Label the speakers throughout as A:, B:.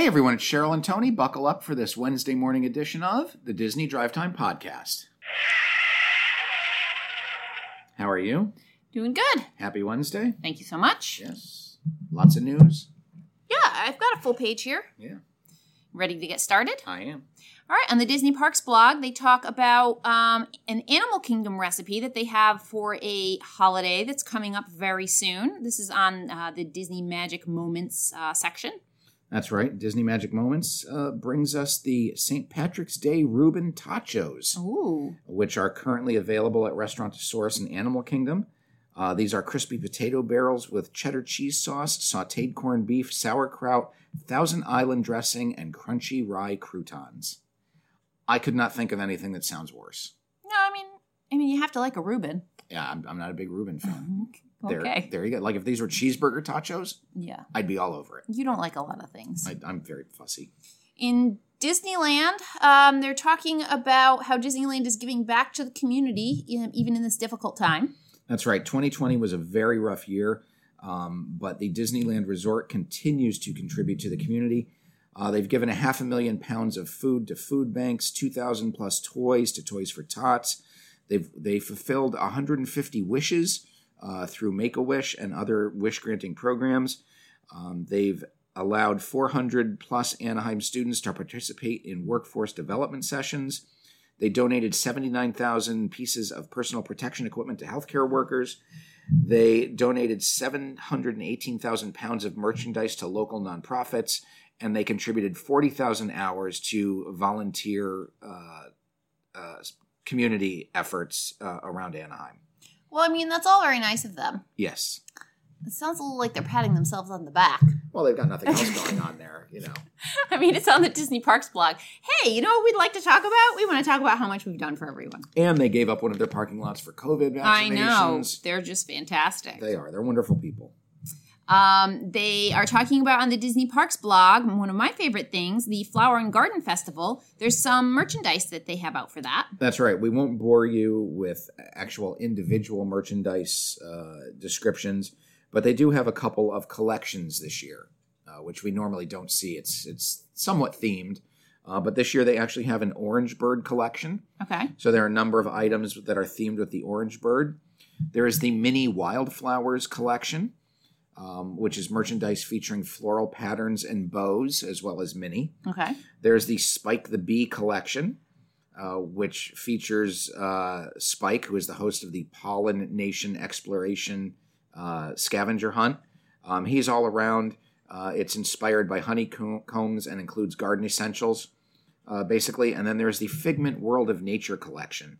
A: Hey everyone, it's Cheryl and Tony. Buckle up for this Wednesday morning edition of the Disney Drive Time Podcast. How are you?
B: Doing good.
A: Happy Wednesday?
B: Thank you so much.
A: Yes. Lots of news?
B: Yeah, I've got a full page here.
A: Yeah,
B: Ready to get started?
A: I am.
B: All right, on the Disney Parks blog, they talk about um, an Animal Kingdom recipe that they have for a holiday that's coming up very soon. This is on uh, the Disney Magic Moments uh, section.
A: That's right. Disney Magic Moments uh, brings us the St. Patrick's Day Reuben Tachos,
B: Ooh.
A: which are currently available at Restaurant Restaurantosaurus and Animal Kingdom. Uh, these are crispy potato barrels with cheddar cheese sauce, sauteed corned beef, sauerkraut, Thousand Island dressing, and crunchy rye croutons. I could not think of anything that sounds worse.
B: No, I mean, I mean, you have to like a Reuben.
A: Yeah, I'm, I'm not a big Reuben fan. There,
B: Okay.
A: there you go. Like if these were cheeseburger tachos,
B: Yeah.
A: I'd be all over it.
B: You don't like a lot of things.
A: I, I'm very fussy.
B: in Disneyland, um, they're talking about how Disneyland is giving back to the community, even in this difficult time.
A: That's right. 2020 was a very rough year, um, but the Disneyland Resort continues to contribute to the community. Uh, they've given a half a million pounds of food to food banks, 2,000 plus toys to Toys for Tots. They've they fulfilled 150 wishes uh, through Make a Wish and other wish granting programs. Um, they've allowed 400 plus Anaheim students to participate in workforce development sessions. They donated 79,000 pieces of personal protection equipment to healthcare workers. They donated 718,000 pounds of merchandise to local nonprofits, and they contributed 40,000 hours to volunteer uh, uh, community efforts uh, around Anaheim.
B: Well, I mean, that's all very nice of them.
A: Yes.
B: It sounds a little like they're patting themselves on the back.
A: Well, they've got nothing else going on there, you know.
B: I mean, it's on the Disney Parks blog. Hey, you know what we'd like to talk about? We want to talk about how much we've done for everyone.
A: And they gave up one of their parking lots for COVID vaccinations.
B: I know. They're just fantastic.
A: They are. They're wonderful people.
B: Um, they are talking about on the Disney Parks blog, one of my favorite things, the Flower and Garden Festival. There's some merchandise that they have out for that.
A: That's right. We won't bore you with actual individual merchandise uh, descriptions, but they do have a couple of collections this year, uh, which we normally don't see. It's it's somewhat themed, uh, but this year they actually have an orange bird collection.
B: Okay.
A: So there are a number of items that are themed with the orange bird. There is the mini wildflowers collection, um, which is merchandise featuring floral patterns and bows, as well as mini.
B: Okay.
A: There's the Spike the Bee collection, uh, which features uh, Spike, who is the host of the Pollen Nation Exploration uh, Scavenger Hunt. Um, he's all around. Uh, it's inspired by honeycombs and includes garden essentials, uh, basically. And then there's the Figment World of Nature collection.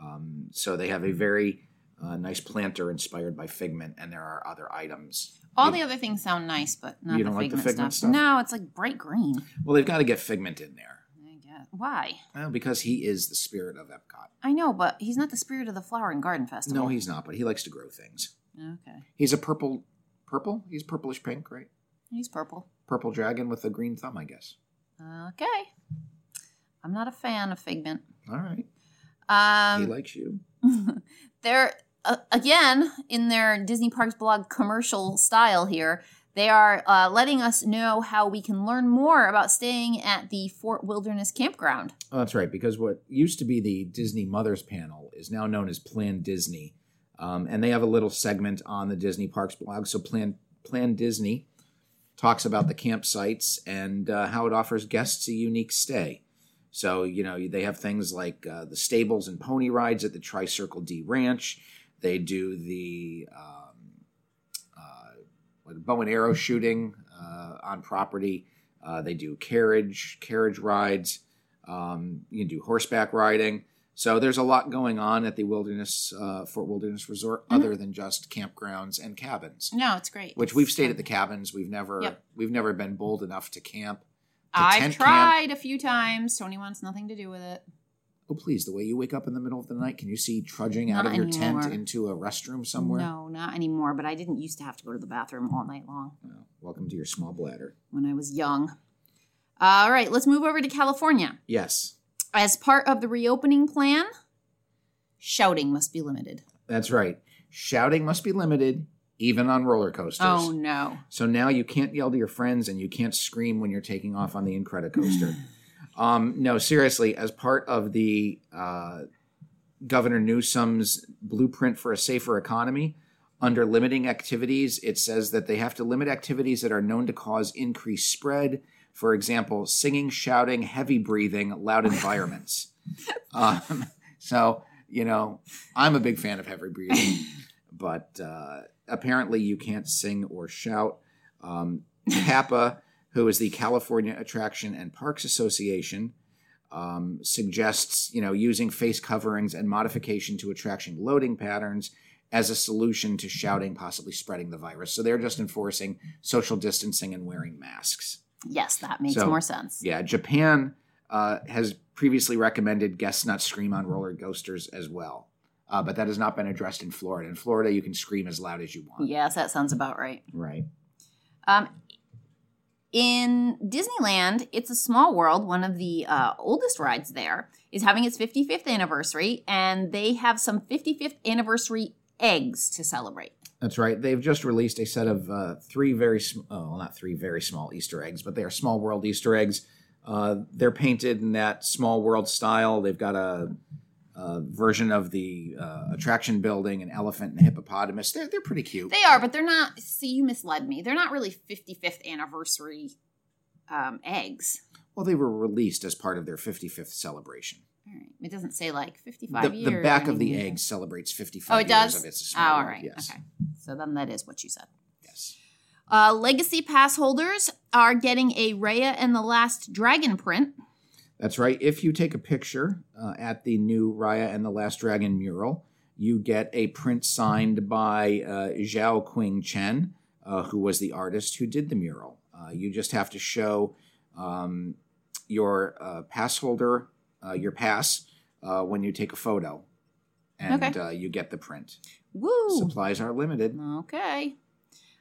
A: Um, so they have a very uh, nice planter inspired by Figment, and there are other items.
B: All the other things sound nice, but not
A: You
B: the
A: don't like the
B: figment,
A: Figment
B: stuff. No, it's like bright green.
A: Well, they've got to get Figment in there.
B: I guess. Why?
A: Well, because he is the spirit of Epcot.
B: I know, but he's not the spirit of the Flower and Garden Festival.
A: No, he's not, but he likes to grow things.
B: Okay.
A: He's a purple, purple. He's purplish pink, right?
B: He's purple.
A: Purple dragon with a green thumb, I guess.
B: Okay. I'm not a fan of Figment.
A: All right.
B: Um,
A: he likes you.
B: they're uh, again in their Disney Parks blog commercial style here. They are uh, letting us know how we can learn more about staying at the Fort Wilderness Campground.
A: Oh, that's right. Because what used to be the Disney Mothers panel is now known as Plan Disney, um, and they have a little segment on the Disney Parks blog. So Plan Plan Disney talks about the campsites and uh, how it offers guests a unique stay. So you know they have things like uh, the stables and pony rides at the Tricircle D Ranch. They do the um, uh, what, bow and arrow shooting uh, on property. Uh, they do carriage carriage rides. Um, you can do horseback riding. So there's a lot going on at the Wilderness uh, Fort Wilderness Resort, other than just campgrounds and cabins.
B: No, it's great.
A: Which we've stayed at the cabins. We've never
B: Yep.
A: we've never been bold enough to camp. to
B: I've
A: tent camp.
B: tried a few times. Tony wants nothing to do with it.
A: Oh please! The way you wake up in the middle of the night, can you see trudging out
B: Not
A: of your tent into a restroom somewhere?
B: No, not anymore. But I didn't used to have to go to the bathroom all night long
A: Oh, welcome to your small bladder.
B: when I was young. All right, let's move over to California.
A: Yes,
B: As part of the reopening plan, shouting must be limited.
A: that's right. Shouting must be limited even on roller coasters.
B: Oh no.
A: So now you can't yell to your friends and you can't scream when you're taking off on the Incredicoaster. um, no, seriously, as part of the uh, Governor Newsom's blueprint for a safer economy, under limiting activities, it says that they have to limit activities that are known to cause increased spread. For example, singing, shouting, heavy breathing, loud environments. um, so, you know, I'm a big fan of heavy breathing, but uh, apparently you can't sing or shout. Um, CAPA, who is the California Attraction and Parks Association, um, suggests you know using face coverings and modification to attraction loading patterns as a solution to shouting, possibly spreading the virus. So they're just enforcing social distancing and wearing masks.
B: Yes, that makes
A: So,
B: more sense.
A: Yeah, Japan uh, has previously recommended guests not scream on roller coasters as well. Uh, but that has not been addressed in Florida. In Florida, you can scream as loud as you want.
B: Yes, that sounds about right.
A: Right.
B: Um, in Disneyland, it's a small world. One of the uh, oldest rides there is having its 55th anniversary, and they have some 55th anniversary eggs to celebrate.
A: That's right. They've just released a set of uh, three very, sm- oh, well, not three very small Easter eggs, but they are small world Easter eggs. Uh, they're painted in that small world style. They've got a, a version of the uh, attraction building, an elephant and a hippopotamus. They're they're pretty cute.
B: They are, but they're not. See, you misled me. They're not really 55th anniversary um, eggs.
A: well, they were released as part of their 55th celebration.
B: All right. It doesn't say like 55
A: The,
B: years.
A: the back of the egg celebrates 55
B: Oh, it
A: years
B: does?
A: of It's
B: Oh, all right.
A: Yes.
B: Okay. So then that is what you said.
A: Yes.
B: Uh, Legacy pass holders are getting a Raya and the Last Dragon print.
A: That's right. If you take a picture uh, at the new Raya and the Last Dragon mural, you get a print signed by uh, Zhao Qing Chen, uh, who was the artist who did the mural. Uh, you just have to show um, your uh, pass holder uh, your pass uh, when you take a photo, and
B: Okay.
A: uh, you get the print.
B: Woo!
A: Supplies are limited.
B: Okay.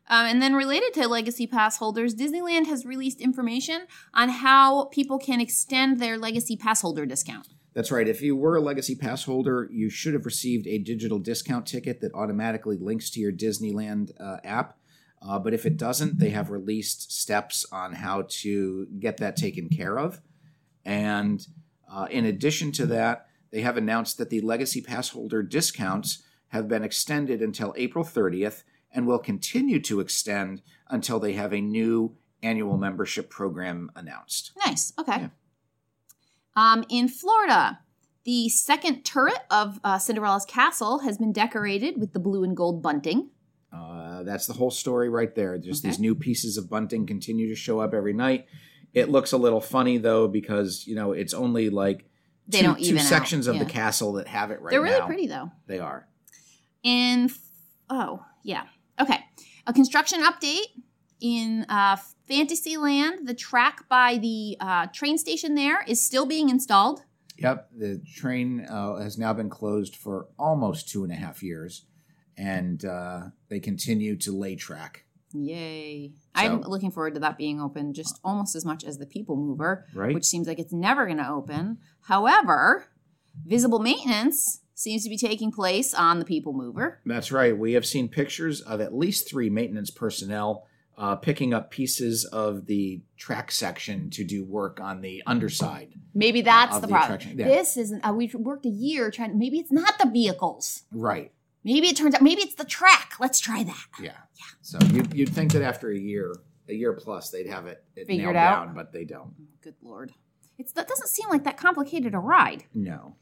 B: Um, and then related to Legacy Pass holders, Disneyland has released information on how people can extend their Legacy Pass holder discount.
A: That's right. If you were a Legacy Pass holder, you should have received a digital discount ticket that automatically links to your Disneyland uh, app. Uh, but if it doesn't, they have released steps on how to get that taken care of. And uh, in addition to that, they have announced that the Legacy Pass holder discounts have been extended until April 30th and will continue to extend until they have a new annual membership program announced.
B: Nice. Okay.
A: Yeah.
B: Um, in Florida, the second turret of uh, Cinderella's castle has been decorated with the blue and gold bunting.
A: Uh, that's the whole story right there. Just
B: Okay.
A: these new pieces of bunting continue to show up every night. It looks a little funny though because you know it's only like
B: They
A: two,
B: don't
A: two
B: even out,
A: sections of
B: yeah.
A: the castle that have it right
B: They're really
A: now.
B: pretty though.
A: They are.
B: In oh yeah okay, a construction update in uh, Fantasyland. The track by the uh, train station there is still being installed.
A: Yep. The train uh, has now been closed for almost two and a half years, and uh, they continue to lay track.
B: Yay! I'm looking forward to that being open just almost as much as the People Mover,
A: Right.
B: which seems like it's never going to open. However, visible maintenance seems to be taking place on the People Mover.
A: That's right. We have seen pictures of at least three maintenance personnel uh, picking up pieces of the track section to do work on the underside.
B: Maybe that's the
A: the
B: problem.
A: yeah.
B: This isn't. Uh, we've worked a year trying. Maybe it's not the vehicles.
A: Right.
B: Maybe it turns out. Maybe it's the track. Let's try that.
A: Yeah. So you'd, you'd think that after a year, a year plus, they'd have it, it
B: Figured
A: nailed
B: out.
A: down, but they don't.
B: Good lord. It's that doesn't seem like that complicated a ride.
A: No.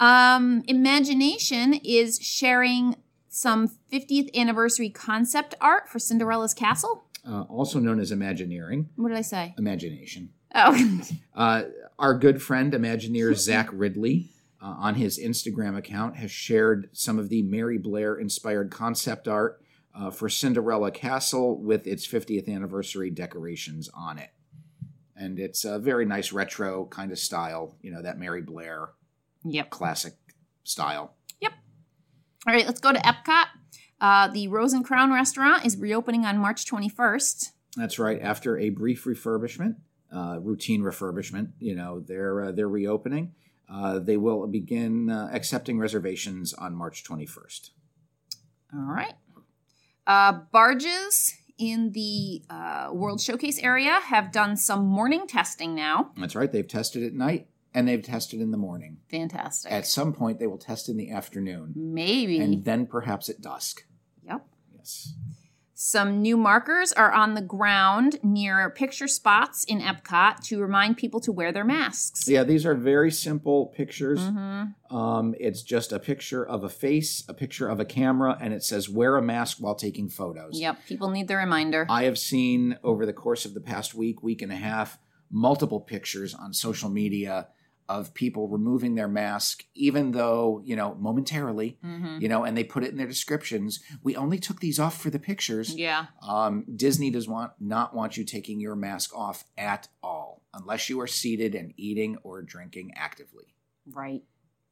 B: Um, Imagination is sharing some 50th anniversary concept art for Cinderella's castle.
A: Uh, also known as Imagineering,
B: What did I say?
A: imagination.
B: Oh,
A: Uh, our good friend, Imagineer Zach Riddley, uh, on his Instagram account, has shared some of the Mary Blair inspired concept art uh, for Cinderella Castle with its 50th anniversary decorations on it. And it's a very nice retro kind of style, you know, that Mary Blair
B: yep.
A: classic style. Yep.
B: All right, let's go to Epcot. Uh, the Rose and Crown restaurant is reopening on March 21st.
A: That's right. After a brief refurbishment, uh, routine refurbishment, you know, they're uh, they're reopening. Uh, they will begin uh, accepting reservations on March 21st.
B: All right. Uh, barges in the uh, World Showcase area have done some morning testing now.
A: That's right. They've tested at night and they've tested in the morning.
B: Fantastic.
A: At some point, they will test in the afternoon
B: Maybe.
A: and then perhaps at dusk.
B: yep.
A: Yes.
B: Some new markers are on the ground near picture spots in Epcot to remind people to wear their masks.
A: Yeah, these are very simple pictures.
B: Mm-hmm.
A: Um, it's just a picture of a face, a picture of a camera, and it says wear a mask while taking photos.
B: Yep. People need the reminder.
A: I have seen over the course of the past week, week and a half, multiple pictures on social media of people removing their mask, even though, you know, momentarily,
B: mm-hmm.
A: you know, and they put it in their descriptions. We only took these off for the pictures.
B: Yeah.
A: Um, Disney does want not want you taking your mask off at all, unless you are seated and eating or drinking actively.
B: Right.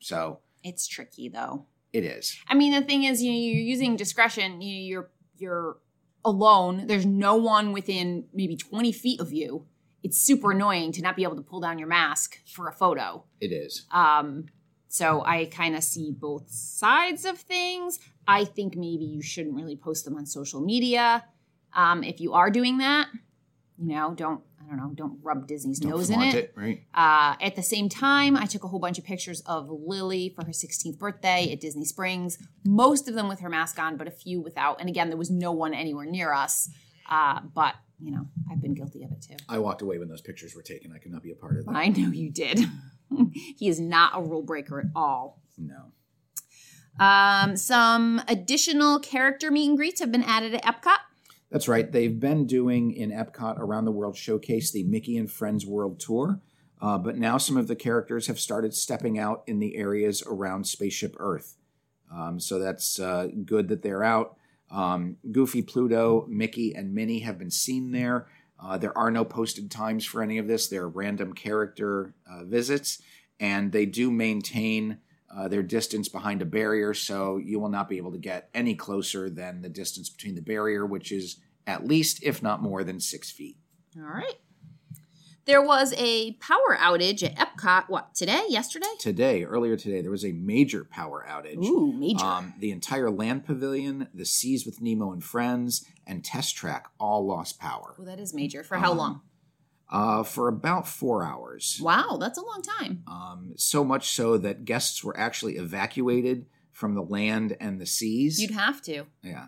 A: So
B: It's tricky though.
A: it is.
B: I mean, the thing is, you know, you're using discretion. You, know, you're you're alone. There's no one within maybe 20 feet of you. It's super annoying to not be able to pull down your mask for a photo.
A: It is.
B: Um, so I kind of see both sides of things. I think maybe you shouldn't really post them on social media. Um, if you are doing that, you know, don't I don't know, don't rub Disney's
A: Don't
B: nose in
A: flaunt
B: it.
A: right?
B: Uh, at the same time, I took a whole bunch of pictures of Lily for her 16th birthday at Disney Springs, most of them with her mask on, but a few without. And again, there was no one anywhere near us. Uh, but, you know, I've been guilty of it too.
A: I walked away when those pictures were taken. I could not be a part of that.
B: I know you did. he is not a rule breaker at all.
A: No.
B: Um, some additional character meet and greets have been added at Epcot.
A: That's right. They've been doing in Epcot Around the World Showcase the Mickey and Friends World Tour, uh, but now some of the characters have started stepping out in the areas around Spaceship Earth. Um, so that's uh, good that they're out. Um, Goofy, Pluto, Mickey, and Minnie have been seen there. Uh, there are no posted times for any of this. They're random character uh, visits, and they do maintain uh, their distance behind a barrier, so you will not be able to get any closer than the distance between the barrier, which is at least, if not more than six feet.
B: All right. There was a power outage at Epcot, what, today, yesterday?
A: Today, earlier today, there was a major power outage.
B: Ooh, major.
A: Um, the entire land pavilion, the Seas with Nemo and Friends, and Test Track all lost power
B: well, that is major. For how
A: um,
B: long?
A: uh, for about four hours.
B: Wow, that's a long time.
A: Um, so much so that guests were actually evacuated from the land and the seas.
B: You'd have to.
A: yeah.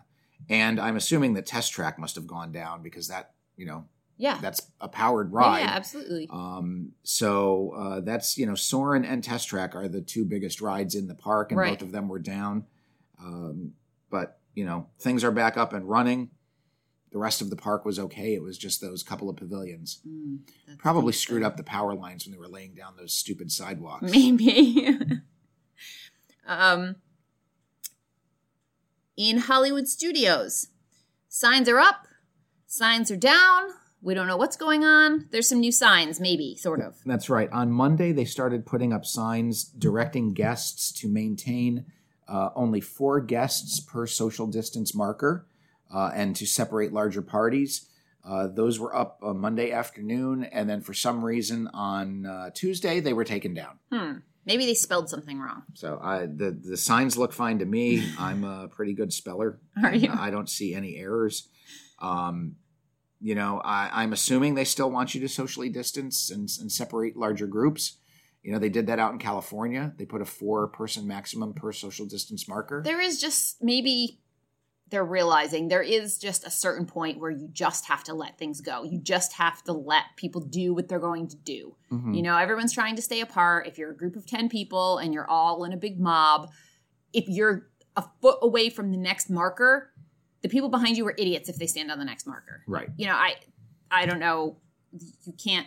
A: And I'm assuming the Test Track must have gone down because that, you know,
B: Yeah.
A: that's a powered ride.
B: yeah, absolutely.
A: Um, so uh, that's you know, Soarin' and Test Track are the two biggest rides in the park, and
B: Right.
A: both of them were down. Um, but you know, things are back up and running. The rest of the park was okay. It was just those couple of pavilions.
B: Mm,
A: Probably
B: stinks,
A: screwed up the power lines when they were laying down those stupid sidewalks.
B: Maybe. um, in Hollywood studios, signs are up, signs are down. We don't know what's going on. There's some new signs, maybe, sort of.
A: That's right. On Monday, they started putting up signs directing guests to maintain uh, only four guests per social distance marker uh, and to separate larger parties. Uh, those were up uh, Monday afternoon, and then for some reason on uh, Tuesday they were taken down.
B: Hmm. Maybe they spelled something wrong.
A: So I, the the signs look fine to me. I'm a pretty good speller.
B: Are you?
A: I don't see any errors. Um, you know, I, I'm assuming they still want you to socially distance and, and separate larger groups. You know, they did that out in California. They put a four person maximum per social distance marker.
B: There is just maybe they're realizing there is just a certain point where you just have to let things go. You just have to let people do what they're going to do.
A: Mhm.
B: You know, everyone's trying to stay apart. If you're a group of 10 people and you're all in a big mob, if you're a foot away from the next marker, the people behind you are idiots if they stand on the next marker.
A: Right.
B: You know, I I don't know you can't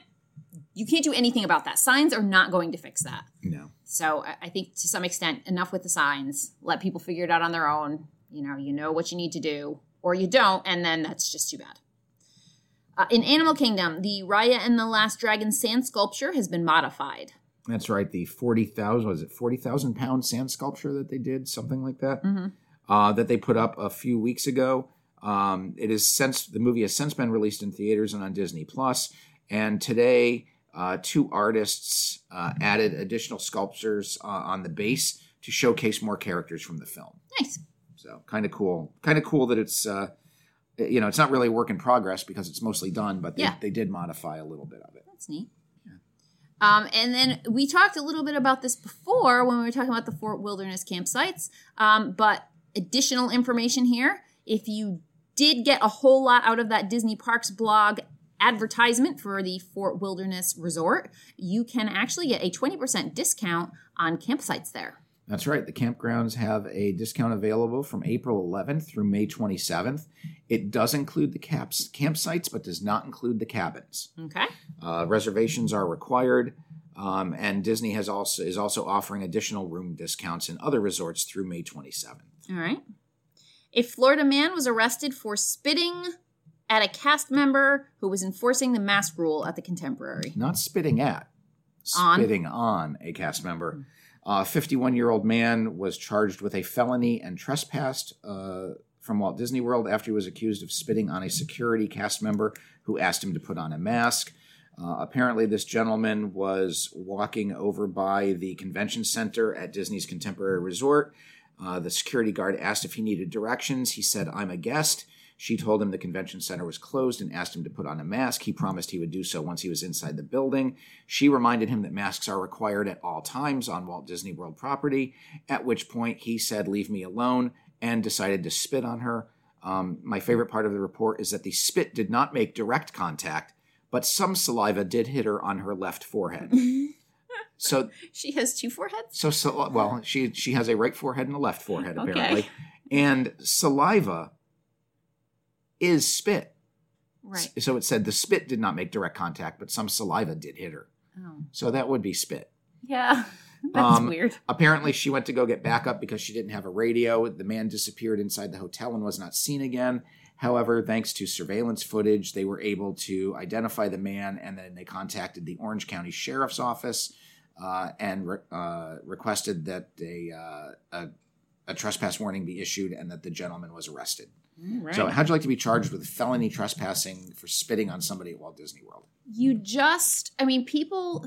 B: you can't do anything about that. Signs are not going to fix that.
A: No.
B: So I- I think to some extent, enough with the signs. Let people figure it out on their own. You know, you know what you need to do, or you don't, and then that's just too bad. Uh, in Animal Kingdom, the Raya and the Last Dragon sand sculpture has been modified.
A: That's right. The 40,000, was it 40,000 pound sand sculpture that they did? Something like that?
B: Mm-hmm.
A: Uh, that they put up a few weeks ago. Um, it is since the movie has since been released in theaters and on Disney Plus. And today, uh, two artists uh, added additional sculptures uh, on the base to showcase more characters from the film.
B: Nice.
A: So kind of cool. Kind of cool that it's uh, you know it's not really a work in progress because it's mostly done, but they,
B: Yeah.
A: they did modify a little bit of it.
B: That's neat. Um, and then we talked a little bit about this before when we were talking about the Fort Wilderness campsites. Um, but additional information here if you did get a whole lot out of that Disney Parks blog advertisement for the Fort Wilderness Resort, you can actually get a 20% discount on campsites there.
A: That's right. The campgrounds have a discount available from April 11th through May 27th. It does include the caps, campsites, but does not include the cabins.
B: Okay.
A: Uh, reservations are required, um, and Disney has also is also offering additional room discounts in other resorts through May 27th.
B: All right. A Florida man was arrested for spitting at a cast member who was enforcing the mask rule at the Contemporary.
A: Not spitting at,
B: On.
A: spitting on a cast member. A 51 year old man was charged with a felony and trespassed uh, from Walt Disney World after he was accused of spitting on a security cast member who asked him to put on a mask. Uh, apparently, this gentleman was walking over by the convention center at Disney's Contemporary Resort. Uh, the security guard asked if he needed directions. He said, I'm a guest. She told him the convention center was closed and asked him to put on a mask. He promised he would do so once he was inside the building. She reminded him that masks are required at all times on Walt Disney World property, at which point he said, Leave me alone, and decided to spit on her. Um, my favorite part of the report is that the spit did not make direct contact, but some saliva did hit her on her left forehead. So,
B: She has two foreheads?
A: so, so well, she she has a right forehead and a left forehead
B: Okay.
A: apparently, and saliva is spit.
B: Right.
A: So it said the spit did not make direct contact, but some saliva did hit her.
B: Oh.
A: So that would be spit.
B: Yeah. That's
A: Um,
B: weird.
A: Apparently, she went to go get backup because she didn't have a radio. The man disappeared inside the hotel and was not seen again. However, thanks to surveillance footage, they were able to identify the man, and then they contacted the Orange County Sheriff's Office uh, and re- uh, requested that a, uh, a a trespass warning be issued and that the gentleman was arrested.
B: Right.
A: So, how'd you like to be charged with felony trespassing for spitting on somebody at Walt Disney World?
B: you just, I mean, people,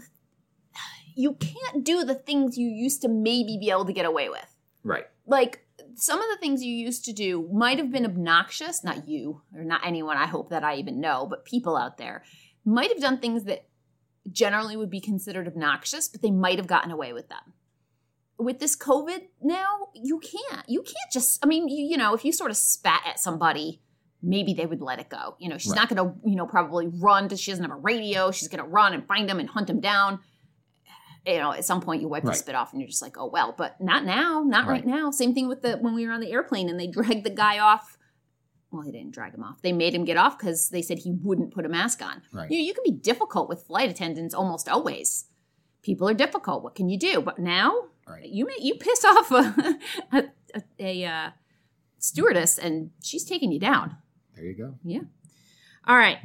B: you can't do the things you used to maybe be able to get away with.
A: Right.
B: Like, some of the things you used to do might have been obnoxious, not you, or not anyone I hope that I even know, but people out there might have done things that generally would be considered obnoxious, but they might have gotten away with them. With this COVID now, you can't. You can't just, I mean, you, you know, if you sort of spat at somebody, maybe they would let it go. You know, she's
A: Right.
B: not going to, you know, probably run to, she doesn't have a radio. She's going to run and find them and hunt them down. You know, at some point you wipe the spit off and you're just like, oh, well, but not now, not right,
A: Right.
B: now. Same thing with the, when we were on the airplane and they dragged the guy off. Well, they didn't drag him off. They made him get off because they said he wouldn't put a mask on.
A: Right.
B: You, know, you can be difficult with flight attendants almost always. People are difficult. What can you do? But now,
A: Right.
B: you may, you piss off a, a, a, a uh, stewardess and she's taking you down.
A: There you go.
B: Yeah. All right.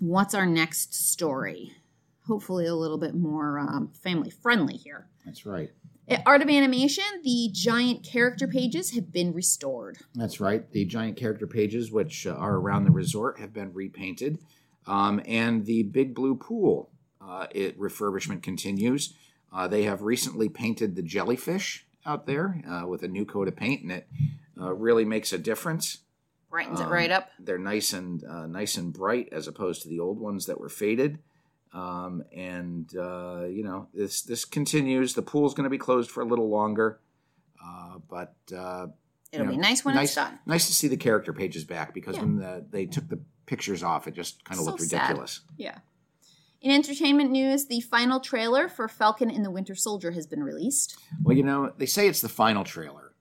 B: What's our next story? Hopefully, a little bit more um, family friendly here.
A: That's right.
B: At Art of Animation, the giant character pages have been restored.
A: That's right. The giant character pages, which uh, are around the resort, have been repainted. Um, and the Big Blue Pool uh, it, refurbishment continues. Uh, they have recently painted the jellyfish out there uh, with a new coat of paint, and it uh, really makes a difference.
B: Brightens it
A: Um,
B: right up.
A: They're nice and uh, nice and bright as opposed to the old ones that were faded. Um, and uh, you know this this continues. The pool's going to be closed for a little longer, uh, but uh,
B: It'll
A: you
B: be nice when
A: nice,
B: it's done.
A: Nice to see the character pages back because
B: Yeah.
A: when the, they took the pictures off, it just kind of
B: So
A: looked
B: sad.
A: ridiculous.
B: Yeah. In entertainment news, the final trailer for Falcon and the Winter Soldier has been released.
A: Well, you know, they say it's the final trailer,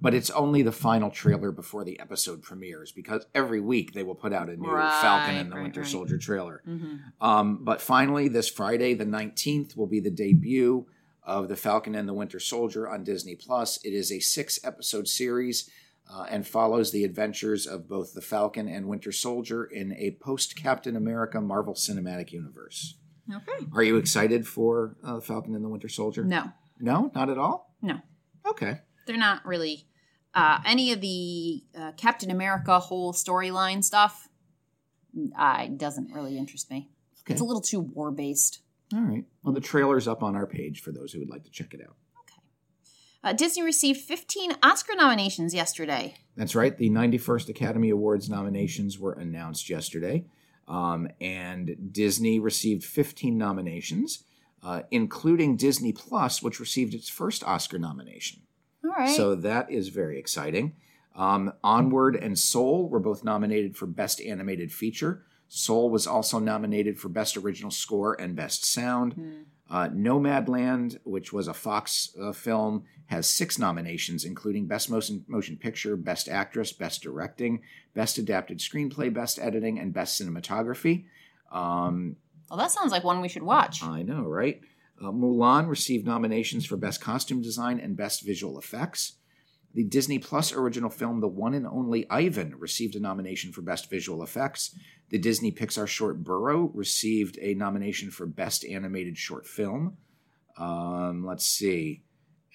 A: but it's only the final trailer before the episode premieres because every week they will put out a new
B: Right,
A: Falcon and the
B: right,
A: Winter
B: right.
A: Soldier trailer.
B: Mm-hmm.
A: Um, but finally, this Friday, the 19th, will be the debut of The Falcon and the Winter Soldier on Disney Plus. It is a six episode series uh, and follows the adventures of both the Falcon and Winter Soldier in a post Captain America Marvel Cinematic Universe.
B: Okay.
A: Are you excited for uh, Falcon and the Winter Soldier?
B: No,
A: No, not at all?
B: no.
A: Okay.
B: They're not really uh, any of the uh, Captain America whole storyline stuff. Uh, doesn't really interest me.
A: Okay.
B: It's a little too war based.
A: All right. Well, the trailer's up on our page for those who would like to check it out.
B: Uh, Disney received 15 Oscar nominations yesterday.
A: That's right. The 91st Academy Awards nominations were announced yesterday. Um, and Disney received 15 nominations, uh, including Disney Plus, which received its first Oscar nomination.
B: All right.
A: So that is very exciting. Um, Onward and Soul were both nominated for Best Animated Feature. Soul was also nominated for Best Original Score and Best Sound.
B: Hmm.
A: Uh, Nomadland, which was a Fox uh, film, has six nominations, including Best Motion, Motion Picture, Best Actress, Best Directing, Best Adapted Screenplay, Best Editing, and Best Cinematography. Um,
B: well, that sounds like one we should watch.
A: I know, right? Uh, Mulan received nominations for Best Costume Design and Best Visual Effects. The Disney Plus original film, The One and Only Ivan, received a nomination for Best Visual Effects. The Disney Pixar short Burrow received a nomination for Best Animated Short Film. Um, let's see.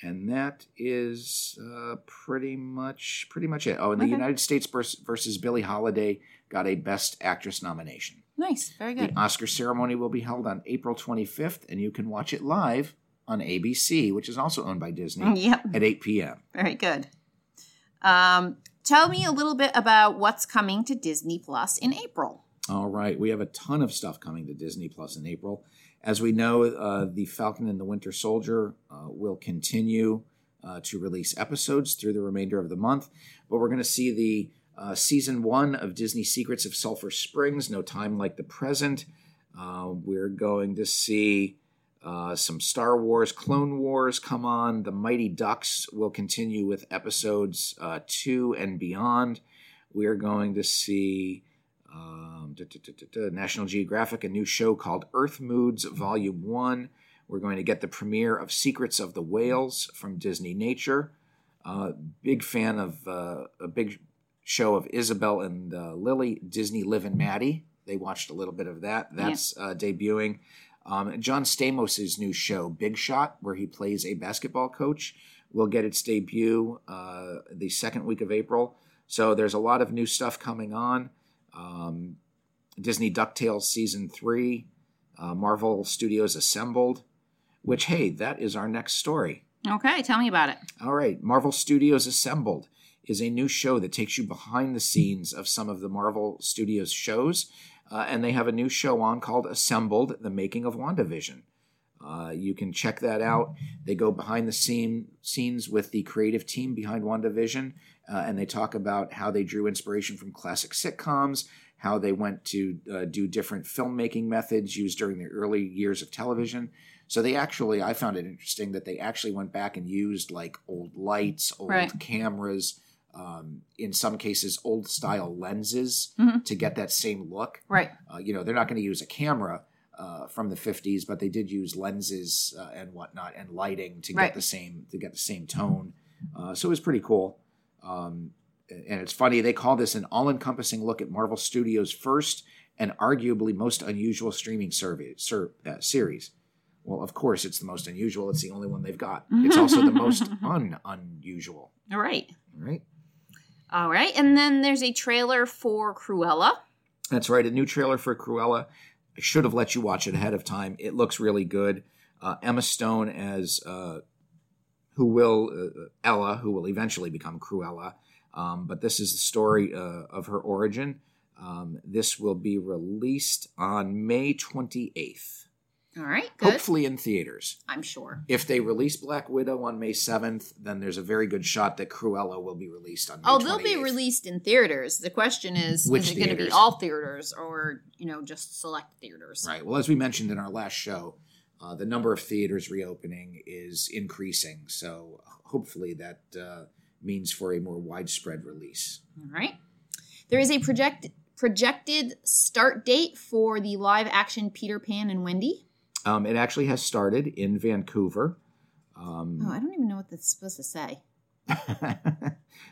A: And that is uh, pretty much pretty much it. Oh, and the United States versus Billie Holiday got a Best Actress nomination.
B: Nice. Very good.
A: The Oscar ceremony will be held on April 25th, and you can watch it live on ABC, which is also owned by Disney,
B: Yep.
A: at 8 p.m.
B: Very good. Um, tell me a little bit about what's coming to Disney Plus in April.
A: All right, we have a ton of stuff coming to Disney Plus in April. As we know, uh, the Falcon and the Winter Soldier uh, will continue uh, to release episodes through the remainder of the month, but we're going to see the uh, season one of Disney Secrets of Sulphur Springs, No Time Like the Present. Uh, we're going to see uh, some Star Wars, Clone Wars come on. The Mighty Ducks will continue with episodes two and beyond. We're going to see um, duh, duh, duh, National Geographic, a new show called Earth Moods Volume 1. We're going to get the premiere of Secrets of the Whales from Disney Nature. Uh, big fan of uh, a big show of Isabel and uh, Lily, Disney Liv and Maddie. They watched a little bit of that. That's uh, debuting. Um, John Stamos' new show, Big Shot, where he plays a basketball coach, will get its debut uh, the second week of April. So there's a lot of new stuff coming on. Um, Disney DuckTales Season 3, uh, Marvel Studios Assembled, which, hey, that is our next story.
B: Okay, tell me about it.
A: All right, Marvel Studios Assembled is a new show that takes you behind the scenes of some of the Marvel Studios shows. Uh, and they have a new show on called Assembled The Making of WandaVision. Uh, you can check that out. They go behind the scene scenes with the creative team behind WandaVision, uh, and they talk about how they drew inspiration from classic sitcoms, how they went to uh, do different filmmaking methods used during the early years of television. So they actually, I found it interesting that they actually went back and used like old lights, old
B: Right.
A: cameras, um, in some cases, old style lenses
B: Mhm.
A: to get that same look.
B: Right.
A: Uh, you know, they're not going to use a camera uh, from the 50s, but they did use lenses uh, and whatnot and lighting to get
B: Right.
A: the same to get the same tone. Uh, so it was pretty cool. Um, and it's funny they call this an all-encompassing look at Marvel Studios' first and arguably most unusual streaming survey, ser, uh, series. Well, of course, it's the most unusual. It's the only one they've got. It's also the most un unusual.
B: All right.
A: All right.
B: All right. And then there's a trailer for Cruella.
A: That's right, a new trailer for Cruella. I should have let you watch it ahead of time. It looks really good. Uh, Emma Stone as uh, who will uh, Ella, who will eventually become Cruella. Um, but this is the story uh, of her origin. Um, this will be released on May 28th,
B: All right. Good.
A: hopefully in theaters.
B: I'm sure.
A: If they release Black Widow on May 7th, then there's a very good shot that Cruella will be released on May
B: Oh, they'll be released in theaters. The question is,
A: Which
B: is it going to be all theaters or you know just select theaters?
A: Right. Well, as we mentioned in our last show, uh, the number of theaters reopening is increasing. So hopefully that uh, means for a more widespread release.
B: All right. There is a project projected start date for the live action Peter Pan and Wendy.
A: Um, it actually has started in Vancouver.
B: Oh,
A: Um,
B: I don't even know what that's supposed to say.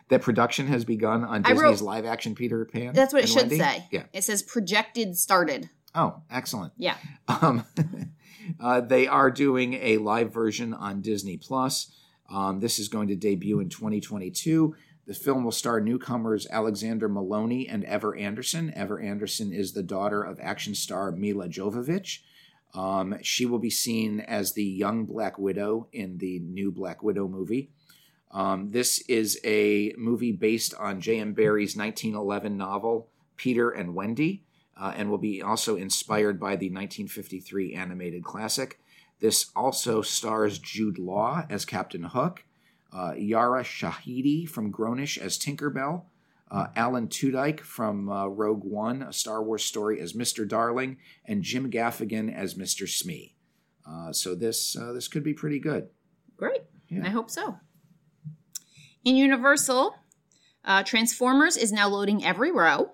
A: that production has begun on
B: I wrote-
A: Disney's live action Peter Pan.
B: That's what it should
A: Wendy.
B: say.
A: Yeah.
B: It says projected started.
A: Oh, excellent.
B: Yeah.
A: Um, uh, they are doing a live version on Disney Plus. Um, this is going to debut in 2022. The film will star newcomers Alexander Molony and Ever Anderson. Ever Anderson is the daughter of action star Milla Jovovich. Um, she will be seen as the young Black Widow in the new Black Widow movie. Um, this is a movie based on J.M. Barrie's 1911 novel, Peter and Wendy, uh, and will be also inspired by the 1953 animated classic. This also stars Jude Law as Captain Hook, uh, Yara Shahidi from Grown-ish as Tinkerbell, uh, Alan Tudyk from uh, Rogue One, a Star Wars story, as Mr. Darling, and Jim Gaffigan as Mr. Smee. Uh, so this uh, this could be pretty good.
B: Great.
A: Yeah.
B: I hope so. In Universal, uh, Transformers is now loading every row.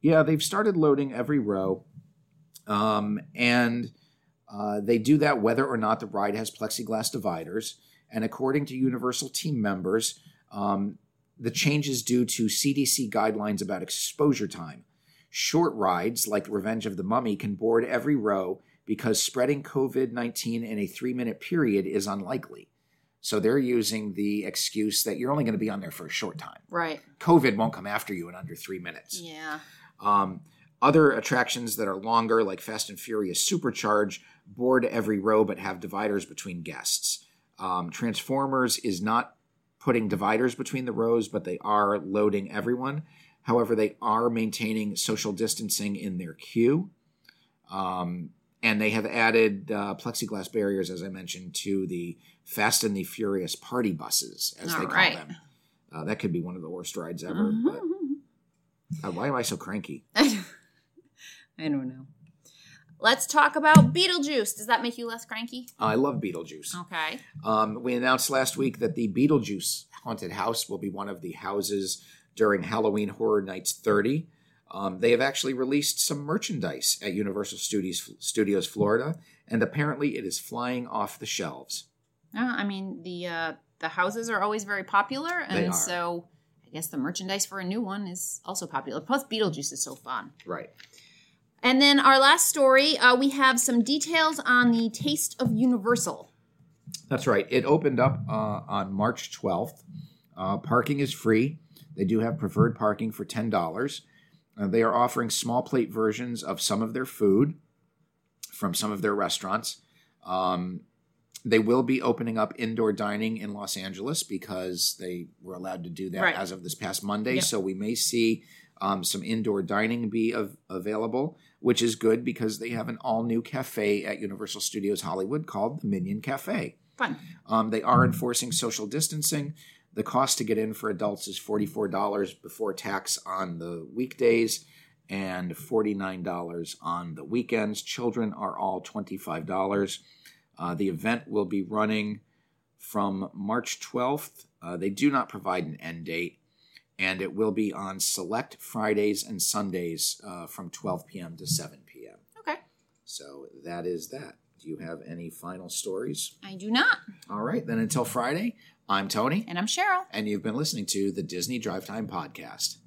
A: Yeah, they've started loading every row, um, and uh, they do that whether or not the ride has plexiglass dividers. And according to Universal team members, um, the change is due to CDC guidelines about exposure time. Short rides like Revenge of the Mummy can board every row because spreading COVID 19 in a three minute period is unlikely. So they're using the excuse that you're only going to be on there for a short time.
B: Right.
A: COVID won't come after you in under three minutes.
B: Yeah.
A: Um, other attractions that are longer, like Fast and Furious Supercharge, board every row but have dividers between guests. Um, Transformers is not putting dividers between the rows, but they are loading everyone. However, they are maintaining social distancing in their queue. Um, and they have added uh, plexiglass barriers, as I mentioned, to the Fast and the Furious party buses, as
B: All
A: they call
B: right.
A: them. Uh, that could be one of the worst rides ever.
B: Mhm.
A: But uh, why am I so cranky?
B: I don't know. Let's talk about Beetlejuice. Does that make you less cranky?
A: I love Beetlejuice.
B: Okay.
A: Um, we announced last week that the Beetlejuice Haunted House will be one of the houses during Halloween Horror Nights 30. Um, they have actually released some merchandise at Universal Studios, Studios Florida, and apparently it is flying off the shelves.
B: Uh, I mean, the uh, the houses are always very popular, and so I guess the merchandise for a new one is also popular. Plus, Beetlejuice is so fun.
A: Right.
B: And then our last story, uh, we have some details on the Taste of Universal.
A: That's right. It opened up uh, on March 12th. Uh, parking is free. They do have preferred parking for $10. Uh, they are offering small plate versions of some of their food from some of their restaurants. Um, they will be opening up indoor dining in Los Angeles because they were allowed to do that
B: Right.
A: as of this past Monday.
B: Yep.
A: So we may see um, some indoor dining be av- available, which is good because they have an all new cafe at Universal Studios Hollywood called the Minion Cafe.
B: Fun.
A: Um, they are enforcing social distancing. The cost to get in for adults is $44 before tax on the weekdays and $49 on the weekends. Children are all $25. Uh, the event will be running from March 12th. Uh, they do not provide an end date, and it will be on select Fridays and Sundays uh, from 12 p.m. to 7 p.m.
B: Okay.
A: So that is that. Do you have any final stories?
B: I do not.
A: All right, then until Friday, I'm Tony,
B: And I'm Cheryl.
A: and you've been listening to the Disney Drive Time Podcast.